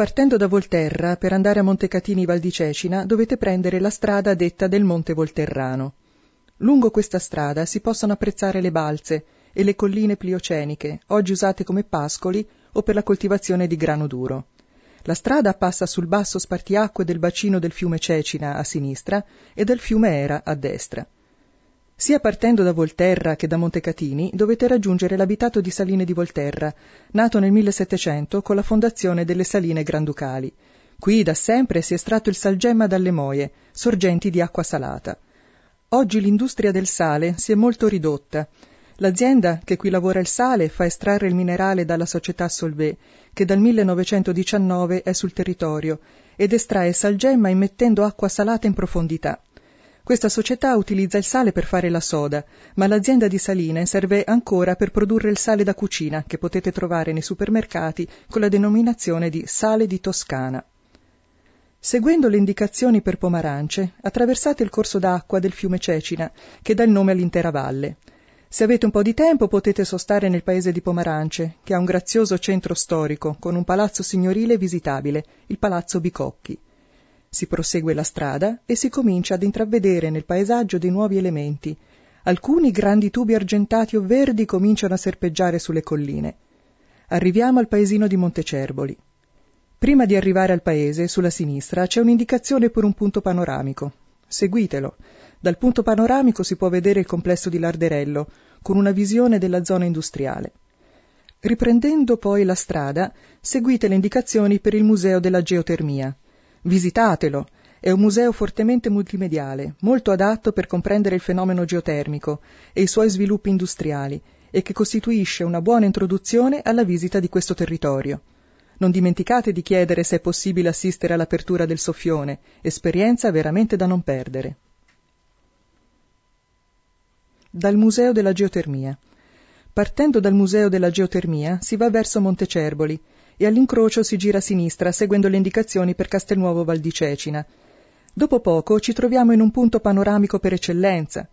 Partendo da Volterra, per andare a Montecatini Val di Cecina, dovete prendere la strada detta del Monte Volterrano. Lungo questa strada si possono apprezzare le balze e le colline plioceniche, oggi usate come pascoli o per la coltivazione di grano duro. La strada passa sul basso spartiacque del bacino del fiume Cecina a sinistra e del fiume Era a destra. Sia partendo da Volterra che da Montecatini dovete raggiungere l'abitato di Saline di Volterra, nato nel 1700 con la fondazione delle Saline Granducali. Qui da sempre si è estratto il salgemma dalle moie, sorgenti di acqua salata. Oggi l'industria del sale si è molto ridotta. L'azienda che qui lavora il sale fa estrarre il minerale dalla società Solvay, che dal 1919 è sul territorio, ed estrae salgemma immettendo acqua salata in profondità. Questa società utilizza il sale per fare la soda, ma l'azienda di Saline serve ancora per produrre il sale da cucina che potete trovare nei supermercati con la denominazione di sale di Toscana. Seguendo le indicazioni per Pomarance, attraversate il corso d'acqua del fiume Cecina, che dà il nome all'intera valle. Se avete un po' di tempo potete sostare nel paese di Pomarance, che ha un grazioso centro storico con un palazzo signorile visitabile, il Palazzo Bicocchi. Si prosegue la strada e si comincia ad intravedere nel paesaggio dei nuovi elementi. Alcuni grandi tubi argentati o verdi cominciano a serpeggiare sulle colline. Arriviamo al paesino di Montecerboli. Prima di arrivare al paese, sulla sinistra, c'è un'indicazione per un punto panoramico. Seguitelo. Dal punto panoramico si può vedere il complesso di Larderello, con una visione della zona industriale. Riprendendo poi la strada, seguite le indicazioni per il Museo della Geotermia. Visitatelo. È un museo fortemente multimediale, molto adatto per comprendere il fenomeno geotermico e i suoi sviluppi industriali, e che costituisce una buona introduzione alla visita di questo territorio. Non dimenticate di chiedere se è possibile assistere all'apertura del soffione, esperienza veramente da non perdere. Dal Museo della Geotermia. Partendo dal Museo della Geotermia si va verso Montecervoli, e all'incrocio si gira a sinistra seguendo le indicazioni per Castelnuovo Val di Cecina. Dopo poco ci troviamo in un punto panoramico per eccellenza.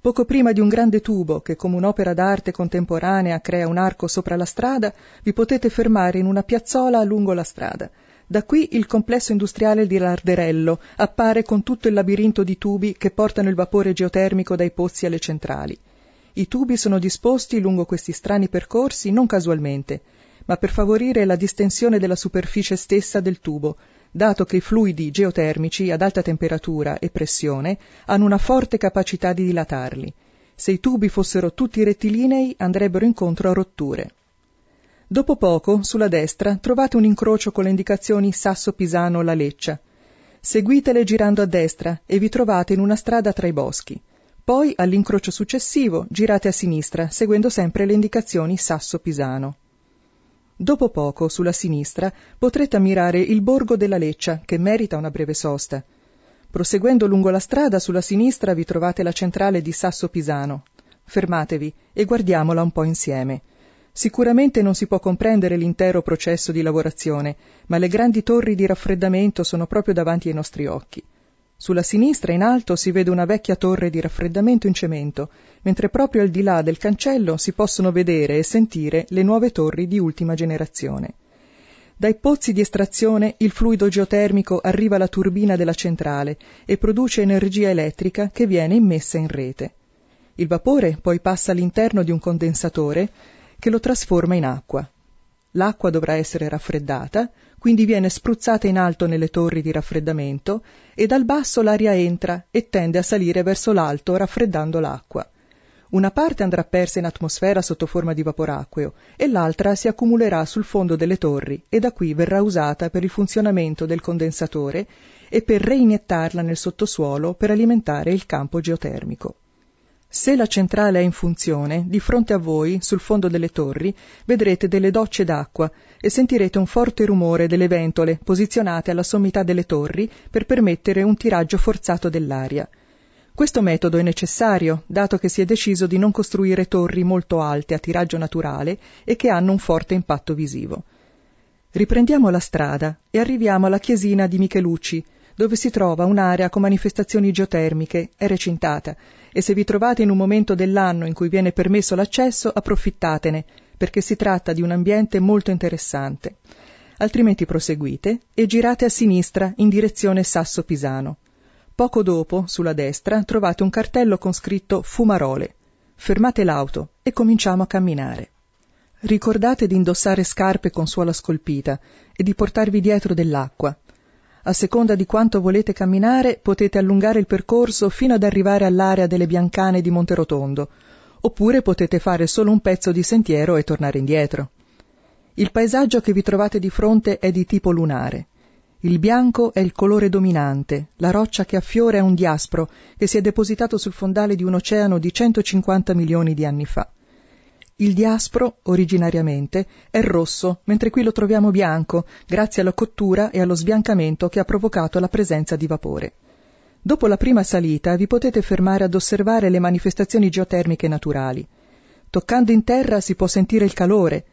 Poco prima di un grande tubo che come un'opera d'arte contemporanea crea un arco sopra la strada, vi potete fermare in una piazzola lungo la strada. Da qui il complesso industriale di Larderello appare con tutto il labirinto di tubi che portano il vapore geotermico dai pozzi alle centrali. I tubi sono disposti lungo questi strani percorsi non casualmente ma per favorire la distensione della superficie stessa del tubo, dato che i fluidi geotermici ad alta temperatura e pressione hanno una forte capacità di dilatarli. Se i tubi fossero tutti rettilinei andrebbero incontro a rotture. Dopo poco, sulla destra, trovate un incrocio con le indicazioni Sasso Pisano La Leccia. Seguitele girando a destra e vi trovate in una strada tra i boschi. Poi, all'incrocio successivo, girate a sinistra, seguendo sempre le indicazioni Sasso Pisano. Dopo poco, sulla sinistra, potrete ammirare il borgo della Leccia, che merita una breve sosta. Proseguendo lungo la strada, sulla sinistra vi trovate la centrale di Sasso Pisano. Fermatevi e guardiamola un po' insieme. Sicuramente non si può comprendere l'intero processo di lavorazione, ma le grandi torri di raffreddamento sono proprio davanti ai nostri occhi. Sulla sinistra in alto si vede una vecchia torre di raffreddamento in cemento, mentre proprio al di là del cancello si possono vedere e sentire le nuove torri di ultima generazione. Dai pozzi di estrazione il fluido geotermico arriva alla turbina della centrale e produce energia elettrica che viene immessa in rete. Il vapore poi passa all'interno di un condensatore che lo trasforma in acqua. L'acqua dovrà essere raffreddata, quindi viene spruzzata in alto nelle torri di raffreddamento e dal basso l'aria entra e tende a salire verso l'alto raffreddando l'acqua. Una parte andrà persa in atmosfera sotto forma di vaporacqueo e l'altra si accumulerà sul fondo delle torri e da qui verrà usata per il funzionamento del condensatore e per reinietttarla nel sottosuolo per alimentare il campo geotermico. Se la centrale è in funzione, di fronte a voi, sul fondo delle torri, vedrete delle docce d'acqua e sentirete un forte rumore delle ventole posizionate alla sommità delle torri per permettere un tiraggio forzato dell'aria. Questo metodo è necessario, dato che si è deciso di non costruire torri molto alte a tiraggio naturale e che hanno un forte impatto visivo. Riprendiamo la strada e arriviamo alla chiesina di Michelucci, dove si trova un'area con manifestazioni geotermiche, è recintata, e se vi trovate in un momento dell'anno in cui viene permesso l'accesso, approfittatene, perché si tratta di un ambiente molto interessante. altrimenti proseguite e girate a sinistra in direzione Sasso Pisano. Poco dopo, sulla destra, trovate un cartello con scritto Fumarole. Fermate l'auto e cominciamo a camminare. Ricordate di indossare scarpe con suola scolpita e di portarvi dietro dell'acqua. A seconda di quanto volete camminare, potete allungare il percorso fino ad arrivare all'area delle Biancane di Monterotondo, oppure potete fare solo un pezzo di sentiero e tornare indietro. Il paesaggio che vi trovate di fronte è di tipo lunare. Il bianco è il colore dominante, la roccia che affiora è un diaspro che si è depositato sul fondale di un oceano di 150 milioni di anni fa. Il diaspro, originariamente, è rosso, mentre qui lo troviamo bianco, grazie alla cottura e allo sbiancamento che ha provocato la presenza di vapore. Dopo la prima salita vi potete fermare ad osservare le manifestazioni geotermiche naturali. Toccando in terra si può sentire il calore.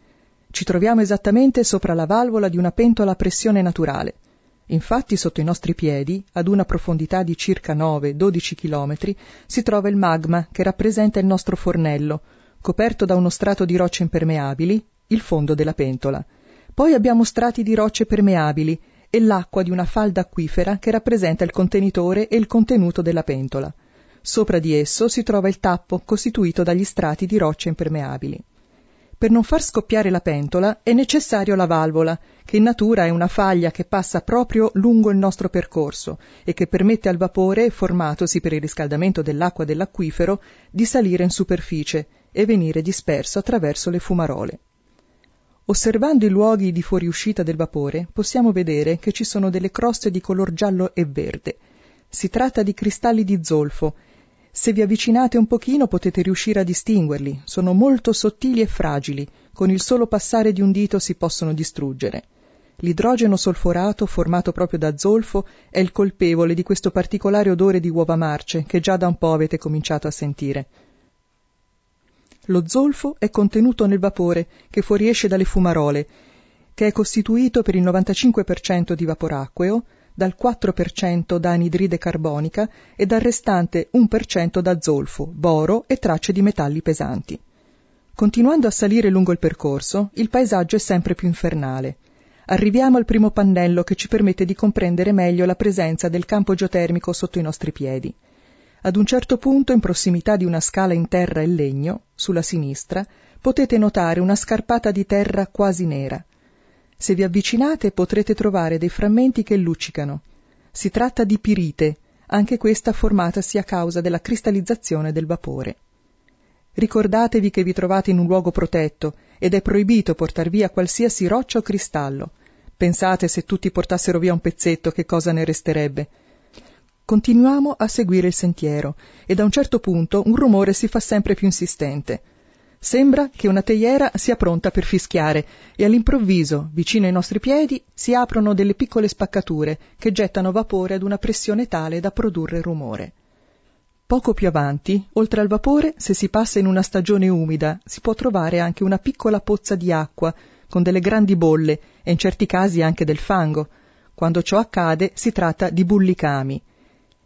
Ci troviamo esattamente sopra la valvola di una pentola a pressione naturale. Infatti sotto i nostri piedi, ad una profondità di circa 9-12 chilometri, si trova il magma che rappresenta il nostro fornello, coperto da uno strato di rocce impermeabili, il fondo della pentola. Poi abbiamo strati di rocce permeabili e l'acqua di una falda acquifera che rappresenta il contenitore e il contenuto della pentola. Sopra di esso si trova il tappo costituito dagli strati di rocce impermeabili. Per non far scoppiare la pentola è necessario la valvola, che in natura è una faglia che passa proprio lungo il nostro percorso e che permette al vapore, formatosi per il riscaldamento dell'acqua dell'acquifero, di salire in superficie e venire disperso attraverso le fumarole. Osservando i luoghi di fuoriuscita del vapore, possiamo vedere che ci sono delle croste di color giallo e verde. Si tratta di cristalli di zolfo. Se vi avvicinate un pochino potete riuscire a distinguerli. Sono molto sottili e fragili. Con il solo passare di un dito si possono distruggere. L'idrogeno solforato, formato proprio da zolfo, è il colpevole di questo particolare odore di uova marce che già da un po' avete cominciato a sentire. Lo zolfo è contenuto nel vapore che fuoriesce dalle fumarole, che è costituito per il 95% di vaporacqueo, dal 4% da anidride carbonica e dal restante 1% da zolfo, boro e tracce di metalli pesanti. Continuando a salire lungo il percorso, il paesaggio è sempre più infernale. Arriviamo al primo pannello che ci permette di comprendere meglio la presenza del campo geotermico sotto i nostri piedi. Ad un certo punto, in prossimità di una scala in terra e legno, sulla sinistra, potete notare una scarpata di terra quasi nera. Se vi avvicinate potrete trovare dei frammenti che luccicano. Si tratta di pirite, anche questa formatasi a causa della cristallizzazione del vapore. Ricordatevi che vi trovate in un luogo protetto ed è proibito portar via qualsiasi roccia o cristallo. Pensate se tutti portassero via un pezzetto che cosa ne resterebbe. Continuiamo a seguire il sentiero e da un certo punto un rumore si fa sempre più insistente. Sembra che una teiera sia pronta per fischiare e all'improvviso, vicino ai nostri piedi, si aprono delle piccole spaccature che gettano vapore ad una pressione tale da produrre rumore. Poco più avanti, oltre al vapore, se si passa in una stagione umida, si può trovare anche una piccola pozza di acqua, con delle grandi bolle e in certi casi anche del fango. Quando ciò accade si tratta di bullicami,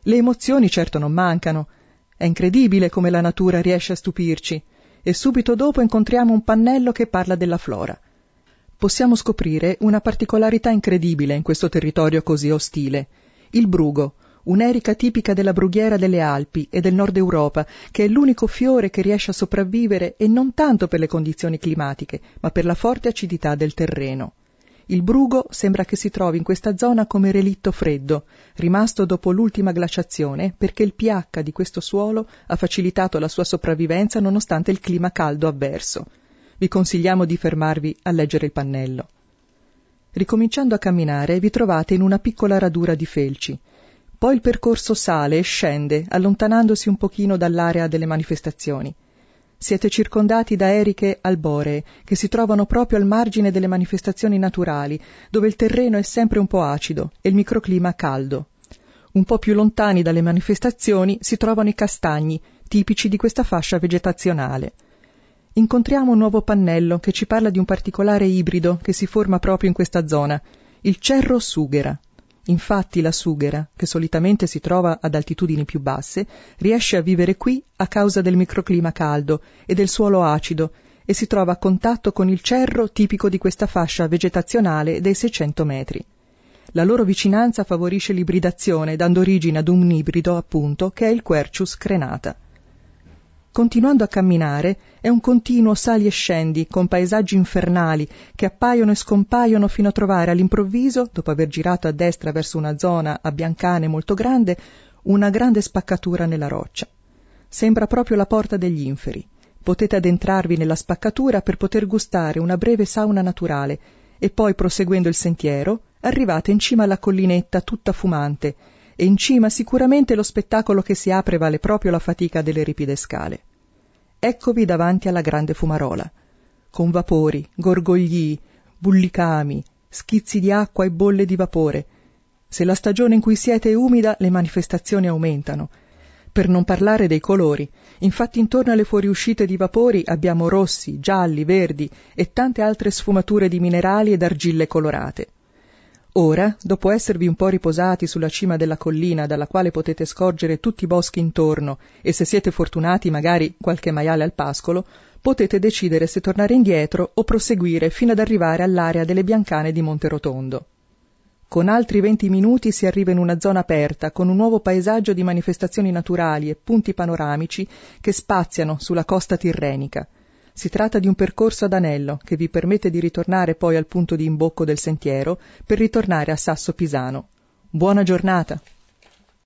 le emozioni certo non mancano. È incredibile come la natura riesce a stupirci. E subito dopo incontriamo un pannello che parla della flora. Possiamo scoprire una particolarità incredibile in questo territorio così ostile. Il brugo, un'erica tipica della brughiera delle Alpi e del nord Europa, che è l'unico fiore che riesce a sopravvivere e non tanto per le condizioni climatiche, ma per la forte acidità del terreno. Il brugo sembra che si trovi in questa zona come relitto freddo, rimasto dopo l'ultima glaciazione, perché il pH di questo suolo ha facilitato la sua sopravvivenza nonostante il clima caldo avverso. Vi consigliamo di fermarvi a leggere il pannello. Ricominciando a camminare vi trovate in una piccola radura di felci. Poi il percorso sale e scende, allontanandosi un pochino dall'area delle manifestazioni. Siete circondati da eriche alboree, che si trovano proprio al margine delle manifestazioni naturali, dove il terreno è sempre un po' acido e il microclima caldo. Un po' più lontani dalle manifestazioni si trovano i castagni, tipici di questa fascia vegetazionale. Incontriamo un nuovo pannello che ci parla di un particolare ibrido che si forma proprio in questa zona, il cerro sughera. Infatti la sughera, che solitamente si trova ad altitudini più basse, riesce a vivere qui a causa del microclima caldo e del suolo acido e si trova a contatto con il cerro tipico di questa fascia vegetazionale dei 600 metri. La loro vicinanza favorisce l'ibridazione, dando origine ad un ibrido, appunto, che è il Quercius crenata. Continuando a camminare è un continuo sali e scendi con paesaggi infernali che appaiono e scompaiono fino a trovare all'improvviso, dopo aver girato a destra verso una zona a biancane molto grande, una grande spaccatura nella roccia. Sembra proprio la porta degli inferi. Potete addentrarvi nella spaccatura per poter gustare una breve sauna naturale e poi proseguendo il sentiero arrivate in cima alla collinetta tutta fumante e in cima sicuramente lo spettacolo che si apre vale proprio la fatica delle ripide scale. Eccovi davanti alla grande fumarola, con vapori, gorgogli, bullicami, schizzi di acqua e bolle di vapore. Se la stagione in cui siete è umida, le manifestazioni aumentano. Per non parlare dei colori, infatti intorno alle fuoriuscite di vapori abbiamo rossi, gialli, verdi e tante altre sfumature di minerali ed argille colorate. Ora, dopo esservi un po' riposati sulla cima della collina dalla quale potete scorgere tutti i boschi intorno e se siete fortunati magari qualche maiale al pascolo, potete decidere se tornare indietro o proseguire fino ad arrivare all'area delle biancane di Monterotondo. Con altri venti minuti si arriva in una zona aperta con un nuovo paesaggio di manifestazioni naturali e punti panoramici che spaziano sulla costa tirrenica. Si tratta di un percorso ad anello che vi permette di ritornare poi al punto di imbocco del sentiero per ritornare a Sasso Pisano. Buona giornata!